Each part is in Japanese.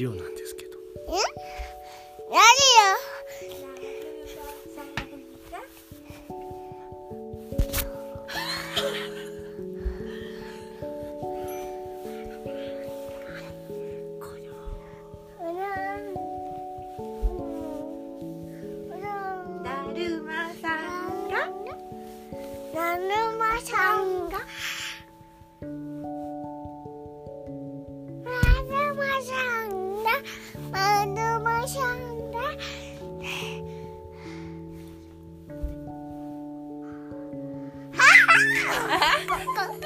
ジオなんですけど。ラジオ。だるまさんがだるまさんが啊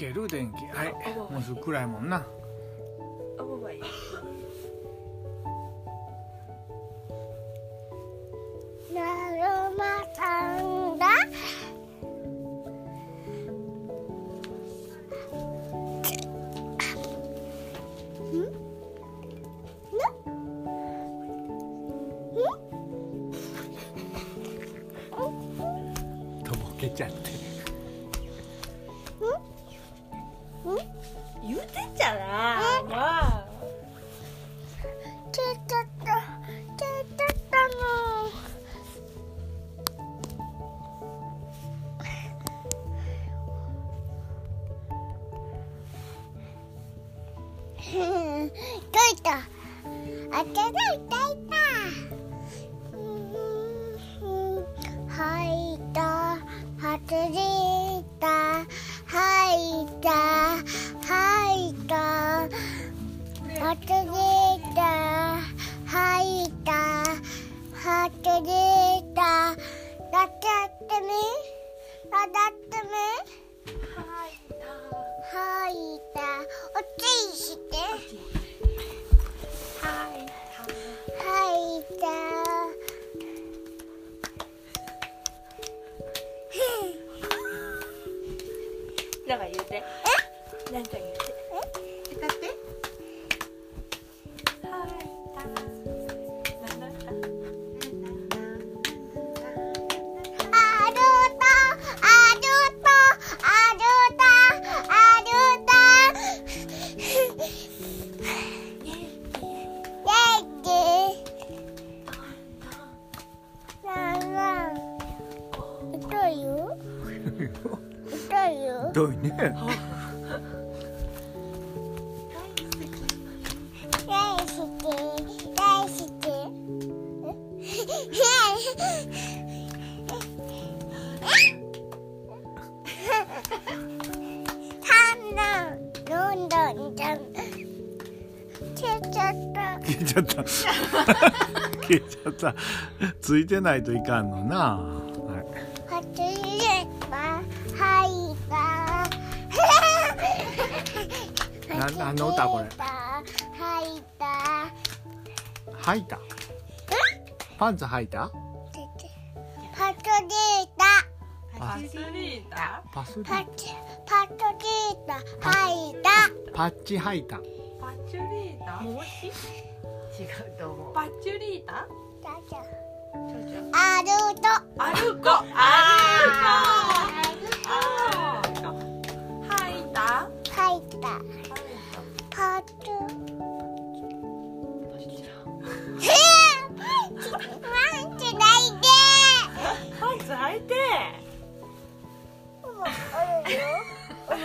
ける電気。はい。もうすぐ暗いもんな。るまさんが。とぼけちゃってだってみ吐いた。おついして。吐いた。なんか言うて。なんか言うて。歌どういね。大好き大好きハンナロンドンちゃん消えちゃった。消えちゃった。消えちゃった。ついてないといかんのな、な何の歌これ？はいた履いたパンツ履いた？はつれたパスリータ？パスリパチパトリータ。はいたパッチ履いた。パチュリータ？もし？違うと思う。パチュリータ？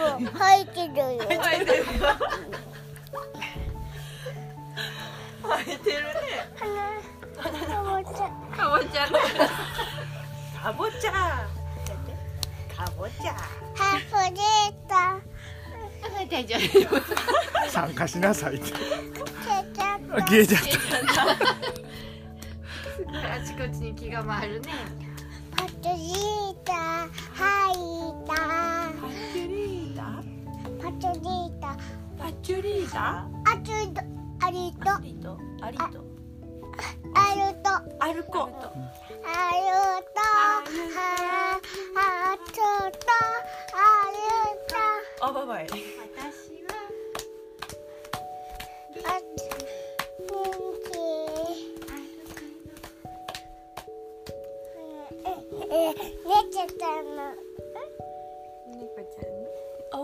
入ってるよ。履いてるよ履いてるね。かぼちゃ。かぼちゃ。かぼちゃかぼちゃはふれた大丈夫参加しなさいって。消えちゃった。消えちゃった。あちこちに気が回るね。パトリータはいチュリータ。パとりーたパチュリータ？あとありとアリとアリとあるとアルコ。あるとはあととあるとあバイバイ。私はええ寝ちゃったの猫ちゃん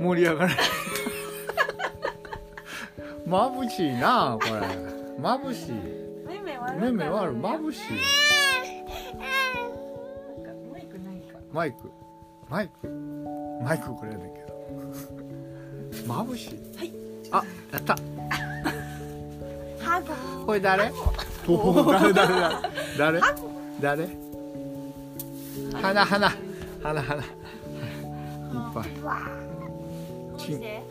盛り上がらない。眩しいなこれ。眩しい。目目悪目目悪い。眩しい。マイクマイク。マイク。マイクこれやねんけど。眩しい。はい。あやった。これ誰？誰？誰？誰？誰？誰花花花花い。っぱいして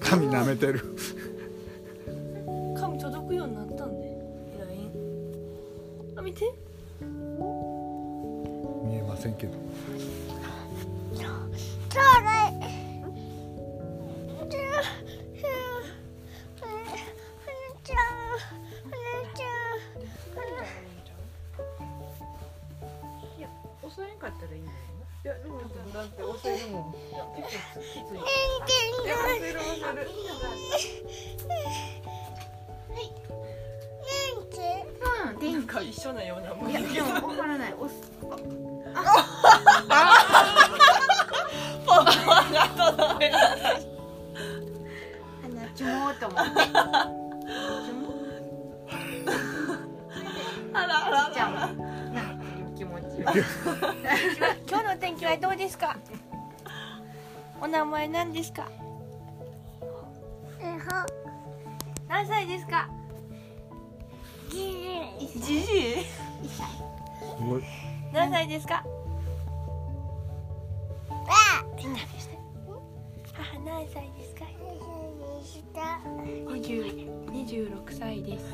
髪舐めてる。髪届くようになったんで。あ見て。見えませんけど。遅い。んかったらい。い。んだよいやでもだって遅いのもいや結構きついいや遅いる遅いるうん電なんか一緒なよ。うなもんいやでもわからないおす鼻ちょもーと思って今日の天気はどうですか？お名前何ですか？何歳ですか？じじい。すごい。何歳ですか？母何歳ですか？二十二十六歳。です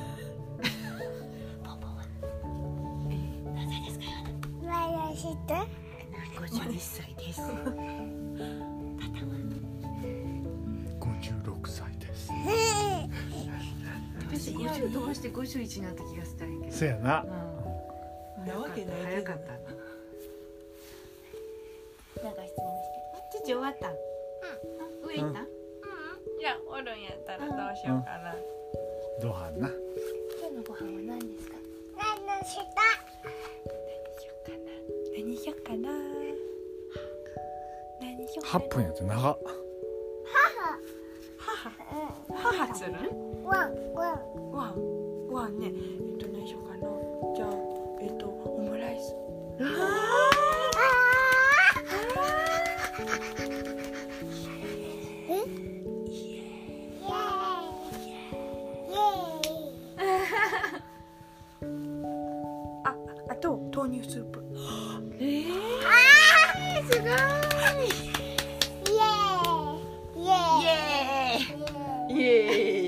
51歳です。56歳です。私50どうして51になった気がしたんやけど。せやな。うん。なわけない早かったな。なんか質問して。父終わった上行った？いやおるんやったらどうしようかな、どはん。な。今日のご飯は何ですか？何し何しようかな。何しようかな。何しようか8分やって長っ。母。母つるワンワン。ワン。ワンね。えっと何しようかな。じゃあえっとオムライス。ああと豆乳スー？プえー、すごい。イエーイ。イエーイ。イエーイ